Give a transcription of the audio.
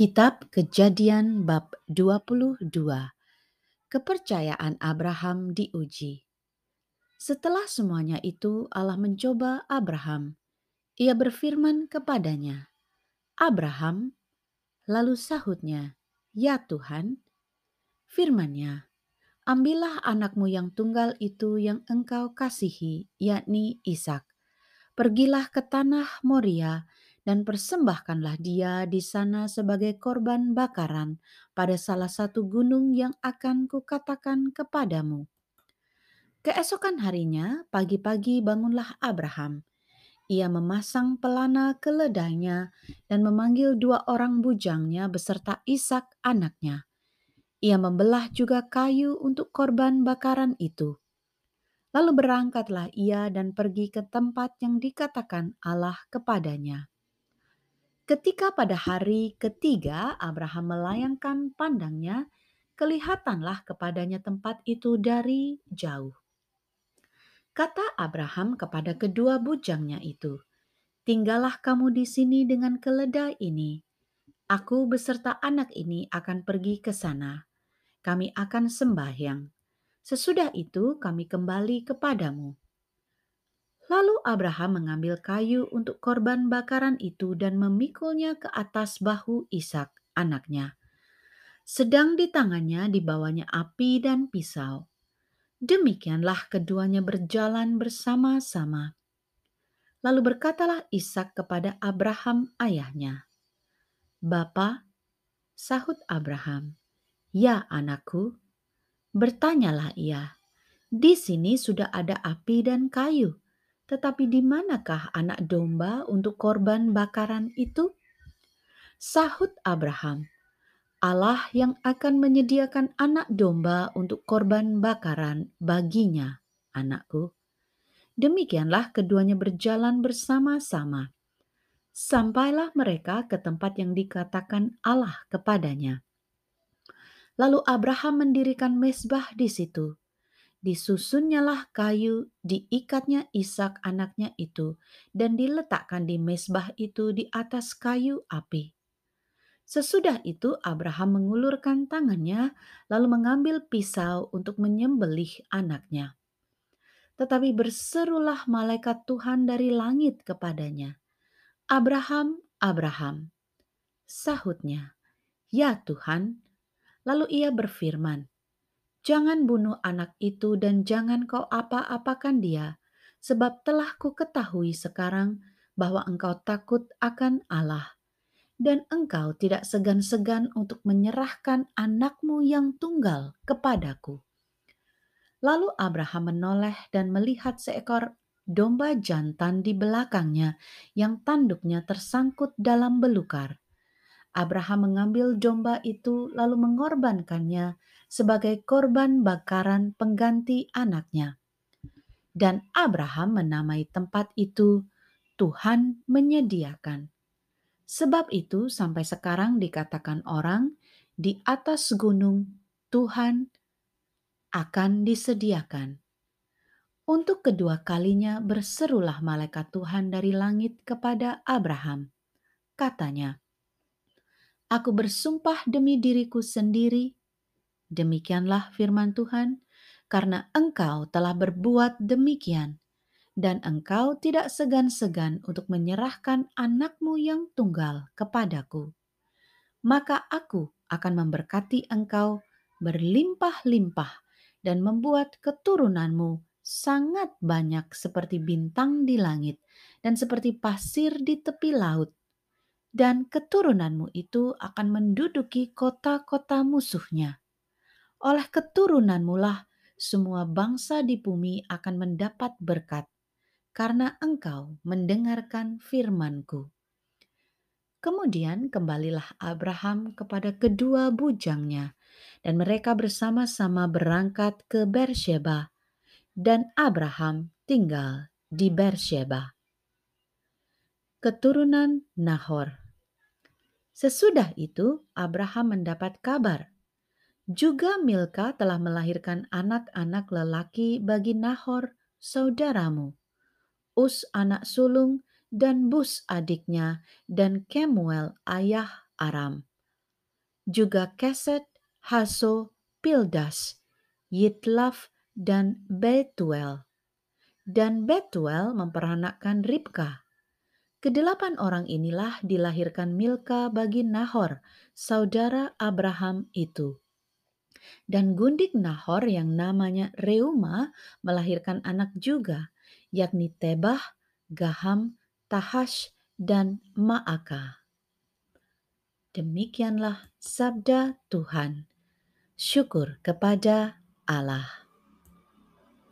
Kitab Kejadian bab 22 Kepercayaan Abraham diuji Setelah semuanya itu Allah mencoba Abraham. Ia berfirman kepadanya, Abraham, lalu sahutnya, Ya Tuhan, firmannya, Ambillah anakmu yang tunggal itu yang engkau kasihi, yakni Ishak. Pergilah ke tanah Moria dan persembahkanlah dia di sana sebagai korban bakaran pada salah satu gunung yang akan kukatakan kepadamu. Keesokan harinya, pagi-pagi bangunlah Abraham. Ia memasang pelana keledainya dan memanggil dua orang bujangnya beserta Ishak anaknya. Ia membelah juga kayu untuk korban bakaran itu. Lalu berangkatlah ia dan pergi ke tempat yang dikatakan Allah kepadanya. Ketika pada hari ketiga Abraham melayangkan pandangnya, kelihatanlah kepadanya tempat itu dari jauh. Kata Abraham kepada kedua bujangnya itu, "Tinggallah kamu di sini dengan keledai ini. Aku beserta anak ini akan pergi ke sana. Kami akan sembahyang. Sesudah itu kami kembali kepadamu." Lalu Abraham mengambil kayu untuk korban bakaran itu dan memikulnya ke atas bahu Ishak, anaknya. Sedang di tangannya dibawanya api dan pisau. Demikianlah keduanya berjalan bersama-sama. Lalu berkatalah Ishak kepada Abraham ayahnya, "Bapa," sahut Abraham, "Ya anakku." Bertanyalah ia, "Di sini sudah ada api dan kayu, tetapi di manakah anak domba untuk korban bakaran itu? Sahut Abraham, Allah yang akan menyediakan anak domba untuk korban bakaran baginya, anakku. Demikianlah keduanya berjalan bersama-sama. Sampailah mereka ke tempat yang dikatakan Allah kepadanya. Lalu Abraham mendirikan mesbah di situ disusunnyalah kayu, diikatnya Ishak anaknya itu, dan diletakkan di mesbah itu di atas kayu api. Sesudah itu Abraham mengulurkan tangannya lalu mengambil pisau untuk menyembelih anaknya. Tetapi berserulah malaikat Tuhan dari langit kepadanya, "Abraham, Abraham." Sahutnya, "Ya Tuhan." Lalu ia berfirman, Jangan bunuh anak itu dan jangan kau apa-apakan dia, sebab telah ku ketahui sekarang bahwa engkau takut akan Allah, dan engkau tidak segan-segan untuk menyerahkan anakmu yang tunggal kepadaku. Lalu Abraham menoleh dan melihat seekor domba jantan di belakangnya yang tanduknya tersangkut dalam belukar. Abraham mengambil domba itu lalu mengorbankannya sebagai korban bakaran pengganti anaknya. Dan Abraham menamai tempat itu Tuhan menyediakan. Sebab itu sampai sekarang dikatakan orang di atas gunung Tuhan akan disediakan. Untuk kedua kalinya berserulah malaikat Tuhan dari langit kepada Abraham. Katanya, Aku bersumpah demi diriku sendiri. Demikianlah firman Tuhan, karena engkau telah berbuat demikian, dan engkau tidak segan-segan untuk menyerahkan anakmu yang tunggal kepadaku. Maka aku akan memberkati engkau berlimpah-limpah dan membuat keturunanmu sangat banyak seperti bintang di langit dan seperti pasir di tepi laut dan keturunanmu itu akan menduduki kota-kota musuhnya. Oleh keturunanmu lah semua bangsa di bumi akan mendapat berkat, karena engkau mendengarkan firmanku. Kemudian kembalilah Abraham kepada kedua bujangnya, dan mereka bersama-sama berangkat ke Bersheba, dan Abraham tinggal di Bersheba. Keturunan Nahor Sesudah itu, Abraham mendapat kabar. Juga Milka telah melahirkan anak-anak lelaki bagi Nahor, saudaramu. Us anak sulung dan Bus adiknya dan Kemuel ayah Aram. juga Keset, Haso, Pildas, Yitlaf, dan Betuel. Dan Betuel memperanakkan Ribka. Kedelapan orang inilah dilahirkan Milka bagi Nahor, saudara Abraham itu. Dan gundik Nahor yang namanya Reuma melahirkan anak juga, yakni Tebah, Gaham, Tahash, dan Maaka. Demikianlah sabda Tuhan. Syukur kepada Allah.